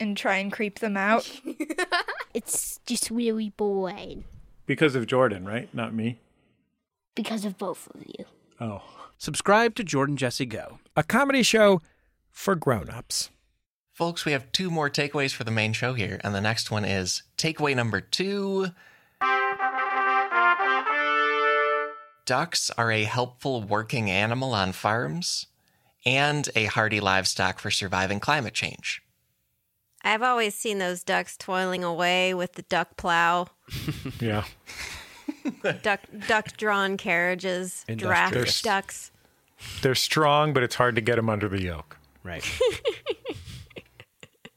and try and creep them out. It's just really boring Because of Jordan, right? Not me. because of both of you. Oh. Subscribe to Jordan Jesse Go. A comedy show for grown-ups. Folks, we have two more takeaways for the main show here, and the next one is takeaway number two. Ducks are a helpful working animal on farms and a hardy livestock for surviving climate change. I've always seen those ducks toiling away with the duck plow, Yeah. duck duck drawn carriages, Industrious. draft ducks. They're strong, but it's hard to get them under the yoke. Right.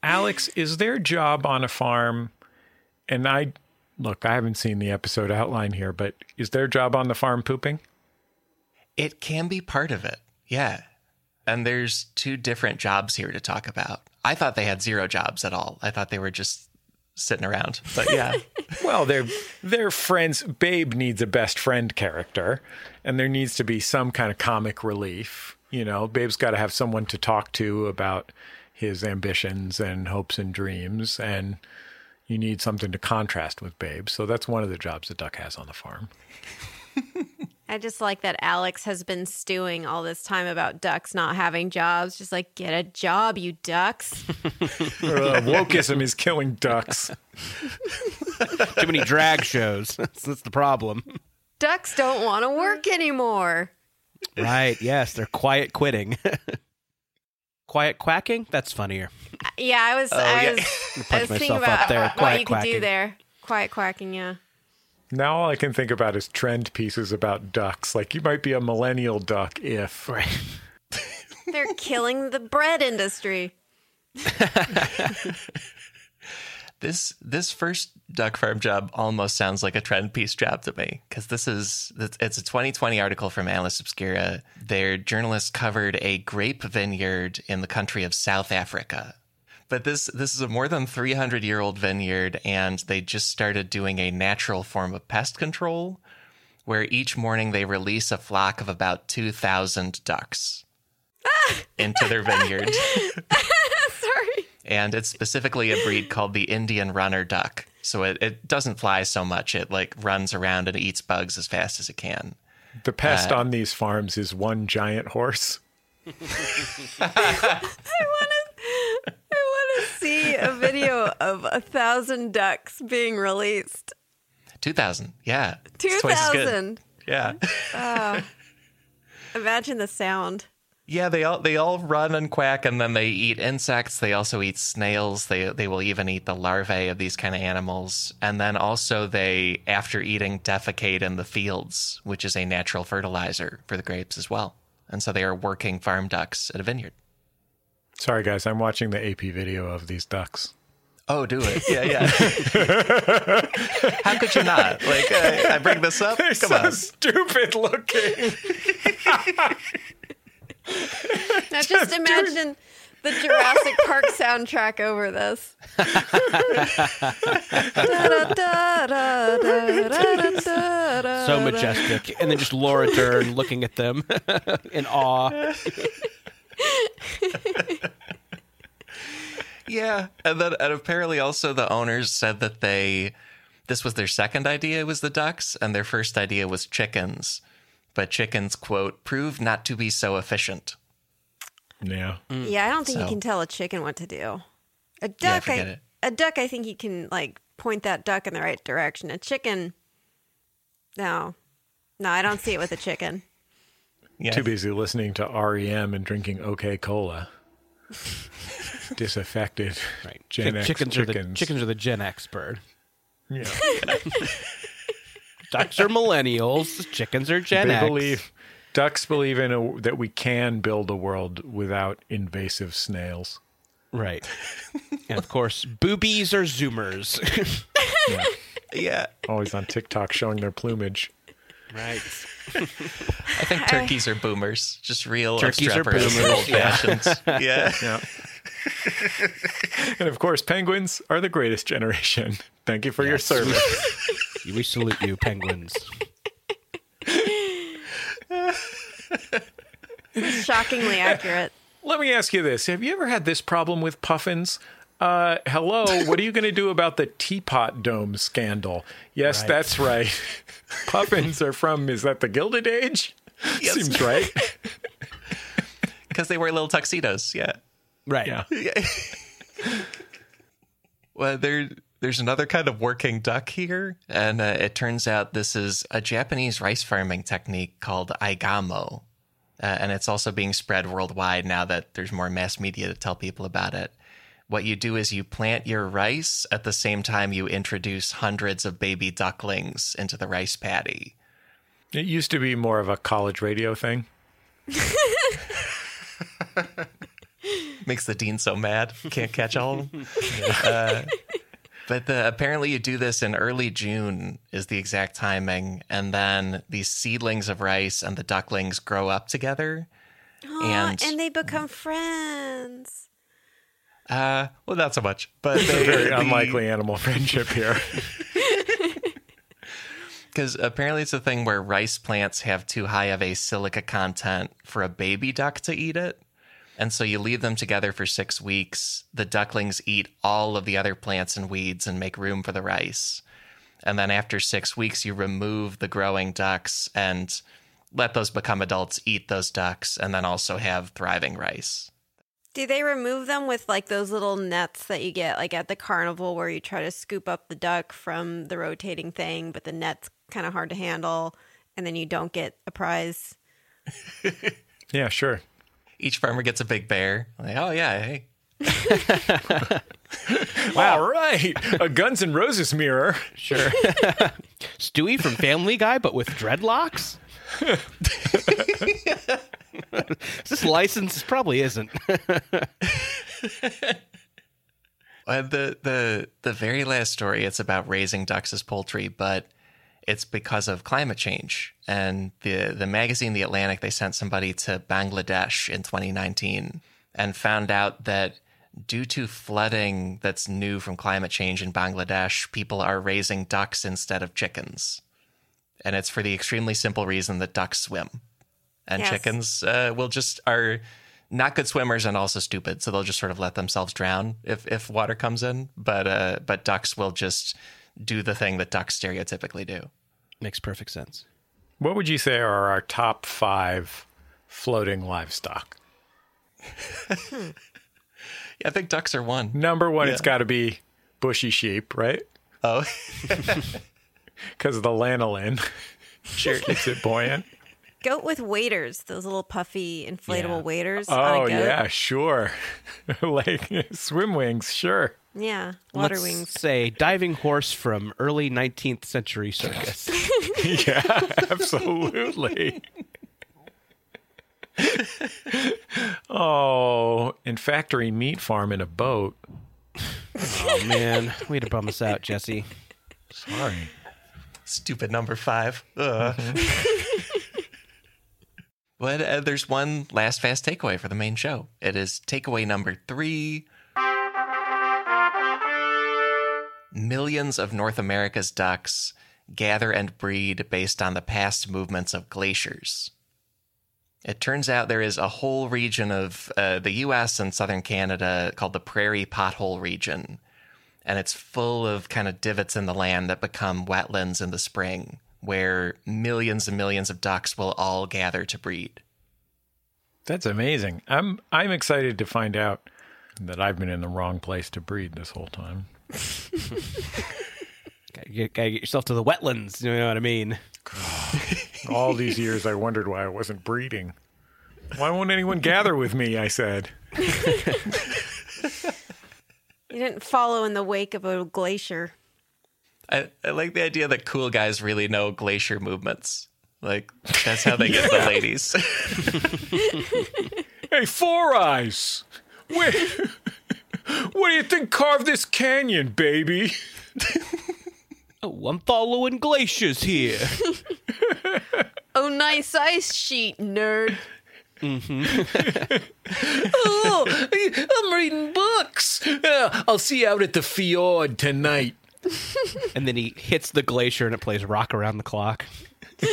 Alex, is their job on a farm? And I look, I haven't seen the episode outline here, but is their job on the farm pooping? It can be part of it, yeah. And there's two different jobs here to talk about. I thought they had zero jobs at all. I thought they were just sitting around. But yeah, Well, they're they're friends. Babe needs a best friend character, and there needs to be some kind of comic relief. You know, Babe's got to have someone to talk to about his ambitions and hopes and dreams, and you need something to contrast with Babe. So that's one of the jobs that Duck has on the farm. I just like that Alex has been stewing all this time about ducks not having jobs. Just like, get a job, you ducks. Uh, wokeism is killing ducks. Too many drag shows. That's, that's the problem. ducks don't want to work anymore. Right. Yes, they're quiet quitting. quiet quacking? That's funnier. Yeah, I was, I Oh, yeah. was, I was thinking myself about up there. what Quiet you could do there. Quiet quacking, yeah. Now all I can think about is trend pieces about ducks. Like you might be a millennial duck if Right. They're killing the bread industry. This this first duck farm job almost sounds like a trend piece job to me because this is it's a 2020 article from Atlas Obscura. Their journalists covered a grape vineyard in the country of South Africa. But this this is a more than 300 year old vineyard, and they just started doing a natural form of pest control, where each morning they release a flock of about 2,000 ducks into their vineyard Sorry. and it's specifically a breed called the Indian runner duck. So it, it doesn't fly so much. It like runs around and eats bugs as fast as it can. the pest Uh, on these farms is one giant horse. I want to see a video of a thousand ducks being released. 2,000. Yeah. Two thousand, It's twice as good. thousand. Yeah. Imagine the sound. Yeah, they all they all run and quack and then they eat insects. They also eat snails. They they will even eat the larvae of these kind of animals. And then also they after eating defecate in the fields, which is a natural fertilizer for the grapes as well. And so they are working farm ducks at a vineyard. Sorry guys, I'm watching the AP video of these ducks. Oh, do it. Yeah, yeah. How could you not? Like, uh, I bring this up? They're Come so on. stupid looking. Now just imagine the Jurassic Park soundtrack over this. So majestic. And then just Laura Dern looking at them in awe. Yeah. And then and apparently also the owners said that they this was their second idea was the ducks and their first idea was chickens. But chickens, quote, proved not to be so efficient. Yeah. Mm. Yeah, I don't think you can tell a chicken what to do. A duck, forget I, it. a duck, I think you can like point that duck in the right direction. A chicken, no, no, I don't see it with a chicken. Yeah. Too busy listening to REM and drinking OK Cola. Disaffected. Right. Gen Chick- X chickens, chickens. Are the, chickens are the Gen X bird. Yeah. Ducks are millennials. Chickens are Gen they X. believe ducks believe in a, that we can build a world without invasive snails. Right. and of course, boobies are Zoomers. Yeah. Yeah. Always on TikTok showing their plumage. Right. I think turkeys are boomers. Just real Turkeys are boomers, old fashions. Yeah. Yeah. and of course, penguins are the greatest generation. Thank you for your service. We salute you, penguins. Shockingly accurate. Let me ask you this: Have you ever had this problem with puffins? Uh, hello, what are you going to do about the teapot dome scandal? Yes, Right. that's right. puffins are from is that the Gilded Age? Yes. Seems right. Because they wear little tuxedos. Yeah. Right. Yeah. Well, there, there's another kind of working duck here, and uh, it turns out this is a Japanese rice farming technique called aigamo, uh, and it's also being spread worldwide now that there's more mass media to tell people about it. What you do is you plant your rice at the same time you introduce hundreds of baby ducklings into the rice paddy. It used to be more of a college radio thing. makes the dean so mad. Can't catch all of them. Uh, but the, apparently, you do this in early June is the exact timing, and then these seedlings of rice and the ducklings grow up together. Aw, And- and they become friends. Uh, well, not so much, but they, Very the- unlikely animal friendship here. because apparently it's a thing where rice plants have too high of a silica content for a baby duck to eat it. And so you leave them together for six weeks. The ducklings eat all of the other plants and weeds and make room for the rice. And then after six weeks, you remove the growing ducks and let those become adults, eat those ducks, and then also have thriving rice. Do they remove them with like those little nets that you get like at the carnival where you try to scoop up the duck from the rotating thing, but the net's kind of hard to handle and then you don't get a prize? Yeah, sure. Each farmer gets a big bear. Like, oh yeah, hey, All right. A Guns N' Roses mirror. Sure. Stewie from Family Guy, but with dreadlocks? this license probably isn't. Uh, the the the very last story it's about raising ducks as poultry, but it's because of climate change. And the the magazine The Atlantic they sent somebody to Bangladesh in 2019 and found out that due to flooding that's new from climate change in Bangladesh, people are raising ducks instead of chickens. And it's for the extremely simple reason that ducks swim. And Yes. chickens uh, will just are not good swimmers and also stupid, so they'll just sort of let themselves drown if if water comes in. But uh, but ducks will just do the thing that ducks stereotypically do. Makes perfect sense. What would you say are our top five floating livestock? Yeah, I think ducks are one. Number one, it's got to be bushy sheep, right? Oh, Because of the lanolin. sure. Keeps it buoyant. Goat with waders, those little puffy inflatable Yeah. waders. on a Oh, goat. yeah, sure. like swim wings, sure. Yeah, water Let's wings. say diving horse from early 19th century circus. Yeah, absolutely. oh, and factory meat farm in a boat. oh man, way to bum us out, Jesse. Sorry. Stupid number five. Ugh. But uh, there's one last fast takeaway for the main show. It is takeaway number three. Millions of North America's ducks gather and breed based on the past movements of glaciers. It turns out there is a whole region of uh, the US and southern Canada called the Prairie Pothole region and it's full of kind of divots in the land that become wetlands in the spring where millions and millions of ducks will all gather to breed. That's amazing. I'm I'm excited to find out that I've been in the wrong place to breed this whole time. Gotta get, gotta get yourself to the wetlands. You know what I mean? All these years I wondered why I wasn't breeding. Why won't anyone gather with me? I said. You didn't follow in the wake of a glacier. I, I like the idea that cool guys really know glacier movements. Like that's how they get the ladies. Hey, Four Eyes! Where, what do you think carved this canyon, baby? Oh, I'm following glaciers here. Oh, nice ice sheet, nerd. oh, I'm reading books. Uh, I'll see you out at the fjord tonight. and then he hits the glacier and it plays rock around the clock.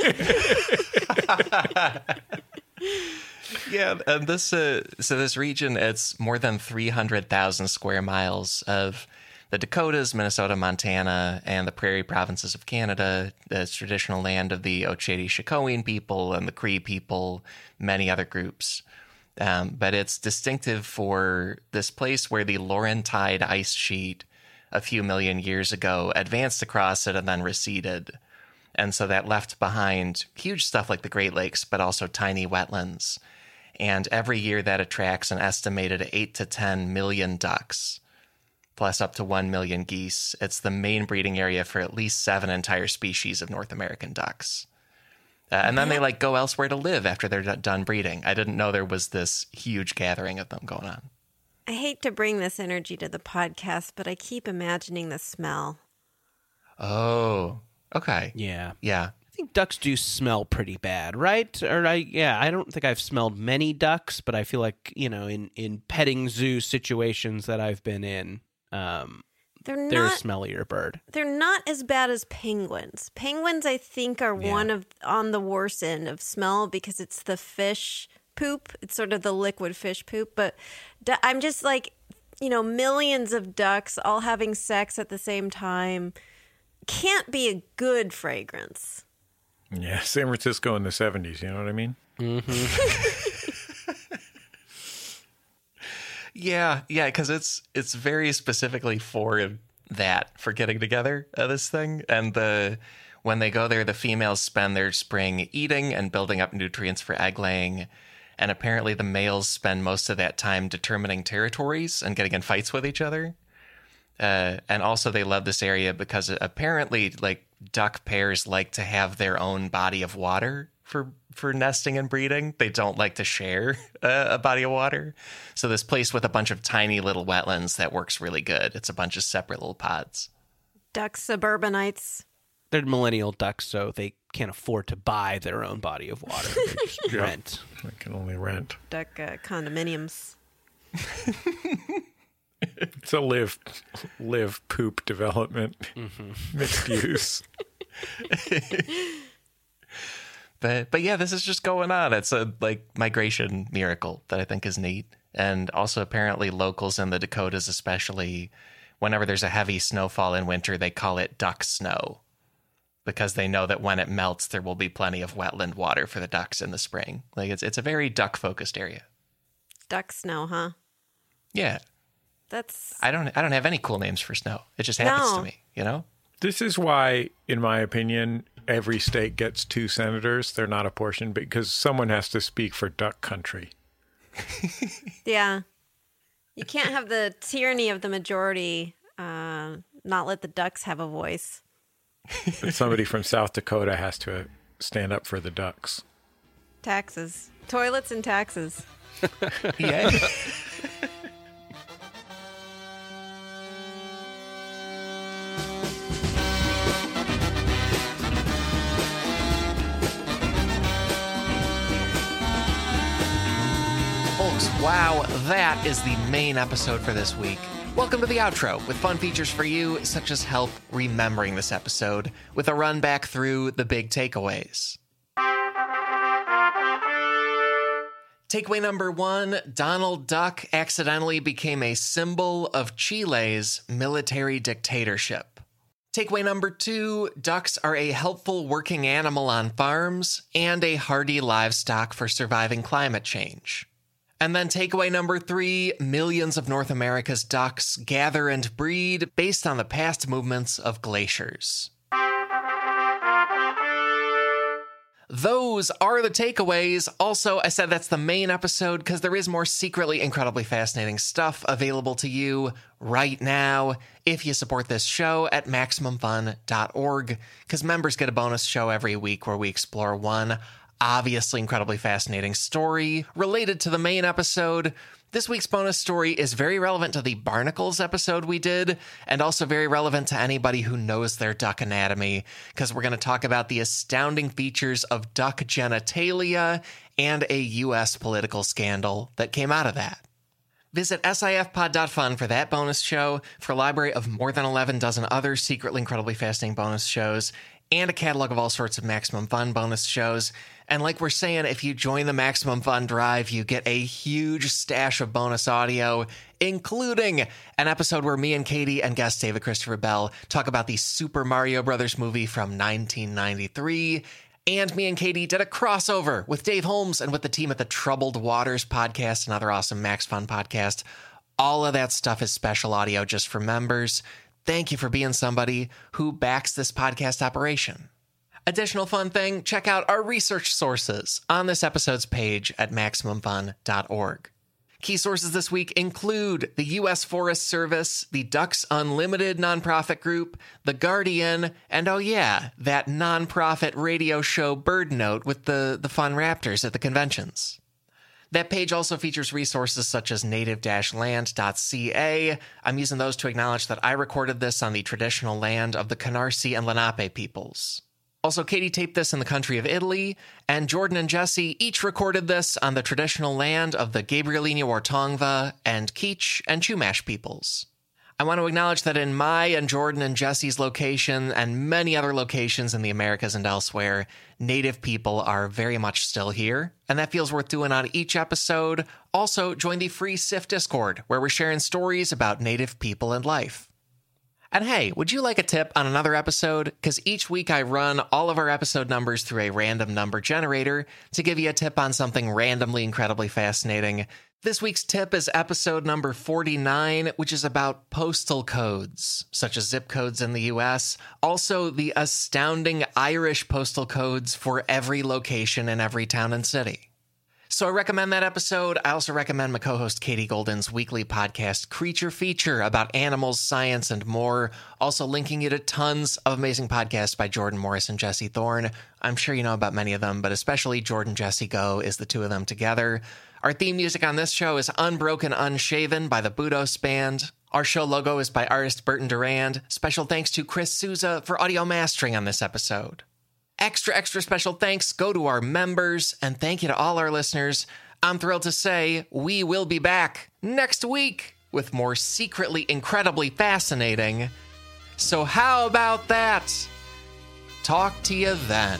yeah, and this uh, so this region it's more than three hundred thousand square miles of the Dakotas, Minnesota, Montana, and the Prairie provinces of Canada. It's traditional land of the Oceti people and the Cree people, many other groups. Um, but it's distinctive for this place where the Laurentide ice sheet a few million years ago advanced across it and then receded. And so that left behind huge stuff like the Great Lakes, but also tiny wetlands. And every year that attracts an estimated 8 to 10 million ducks, plus up to 1 million geese. It's the main breeding area for at least seven entire species of North American ducks. Uh, and then they like go elsewhere to live after they're d- done breeding. I didn't know there was this huge gathering of them going on. I hate to bring this energy to the podcast, but I keep imagining the smell. Oh, okay. Yeah. Yeah. I think ducks do smell pretty bad, right? Or I yeah, I don't think I've smelled many ducks, but I feel like, you know, in in petting zoo situations that I've been in, um They're they're a smellier bird. they're not as bad as penguins. Penguins, I think, are Yeah. one of on the worst end of smell because it's the fish poop. It's sort of the liquid fish poop. But I'm just like, you know, millions of ducks all having sex at the same time can't be a good fragrance. Yeah, San Francisco in the 70s, you know what I mean? Yeah, yeah, because it's it's very specifically for that for getting together uh, this thing, and the when they go there, the females spend their spring eating and building up nutrients for egg laying, and apparently the males spend most of that time determining territories and getting in fights with each other. Uh, and also, they love this area because apparently, like duck pairs like to have their own body of water for for nesting and breeding. They don't like to share uh, a body of water. So this place with a bunch of tiny little wetlands that works really good. It's a bunch of separate little pods. Duck suburbanites. They're millennial ducks, so they can't afford to buy their own body of water. They just Yeah. rent. I can only rent. Duck uh, condominiums. It's a live, live poop development, mixed use. But but yeah, this is just going on. It's a like migration miracle that I think is neat. And also apparently locals in the Dakotas especially whenever there's a heavy snowfall in winter, they call it duck snow. Because they know that when it melts there will be plenty of wetland water for the ducks in the spring. Like it's it's a very duck focused area. Duck snow, huh? Yeah. That's I don't I don't have any cool names for snow. It just happens No. to me, you know? This is why, in my opinion, every state gets two senators. They're not apportioned because someone has to speak for duck country. yeah. You can't have the tyranny of the majority. Uh, not let the ducks have a voice. But somebody from South Dakota has to uh, stand up for the ducks. Taxes, toilets, and taxes. Yeah. Folks, wow, that is the main episode for this week. Welcome to the outro with fun features for you, such as help remembering this episode with a run back through the big takeaways. Takeaway number one Donald Duck accidentally became a symbol of Chile's military dictatorship. Takeaway number two ducks are a helpful working animal on farms and a hardy livestock for surviving climate change. And then takeaway number three millions of North America's ducks gather and breed based on the past movements of glaciers. Those are the takeaways. Also, I said that's the main episode because there is more secretly incredibly fascinating stuff available to you right now if you support this show at MaximumFun.org because members get a bonus show every week where we explore one obviously incredibly fascinating story related to the main episode. This week's bonus story is very relevant to the Barnacles episode we did, and also very relevant to anybody who knows their duck anatomy, because we're going to talk about the astounding features of duck genitalia and a U.S. political scandal that came out of that. Visit sifpod.fun for that bonus show, for a library of more than 11 dozen other secretly incredibly fascinating bonus shows, and a catalog of all sorts of Maximum Fun bonus shows. And like we're saying, if you join the Maximum Fun Drive, you get a huge stash of bonus audio, including an episode where me and Katie and guest David Christopher Bell talk about the Super Mario Brothers movie from 1993. And me and Katie did a crossover with Dave Holmes and with the team at the Troubled Waters podcast, another awesome Max Fun podcast. All of that stuff is special audio just for members. Thank you for being somebody who backs this podcast operation. Additional fun thing check out our research sources on this episode's page at MaximumFun.org. Key sources this week include the U.S. Forest Service, the Ducks Unlimited nonprofit group, The Guardian, and oh yeah, that nonprofit radio show Bird Note with the, the fun raptors at the conventions. That page also features resources such as native-land.ca. I'm using those to acknowledge that I recorded this on the traditional land of the Canarsie and Lenape peoples. Also, Katie taped this in the country of Italy, and Jordan and Jesse each recorded this on the traditional land of the Gabrielina Wartongva and Kizh and Chumash peoples. I want to acknowledge that in my and Jordan and Jesse's location and many other locations in the Americas and elsewhere, Native people are very much still here, and that feels worth doing on each episode. Also, join the free SIF Discord, where we're sharing stories about Native people and life. And hey, would you like a tip on another episode? Because each week I run all of our episode numbers through a random number generator to give you a tip on something randomly incredibly fascinating. This week's tip is episode number 49, which is about postal codes, such as zip codes in the US. Also, the astounding Irish postal codes for every location in every town and city. So I recommend that episode. I also recommend my co host Katie Goldin's weekly podcast, Creature Feature, about animals, science, and more. Also, linking you to tons of amazing podcasts by Jordan Morris and Jesse Thorn. I'm sure you know about many of them, but especially Jordan Jesse Go is the two of them together. Our theme music on this show is Unbroken Unshaven by the Budos Band. Our show logo is by artist Burton Durand. Special thanks to Chris Souza for audio mastering on this episode. Extra, extra special thanks go to our members, and thank you to all our listeners. I'm thrilled to say we will be back next week with more secretly incredibly fascinating. So, how about that? Talk to you then.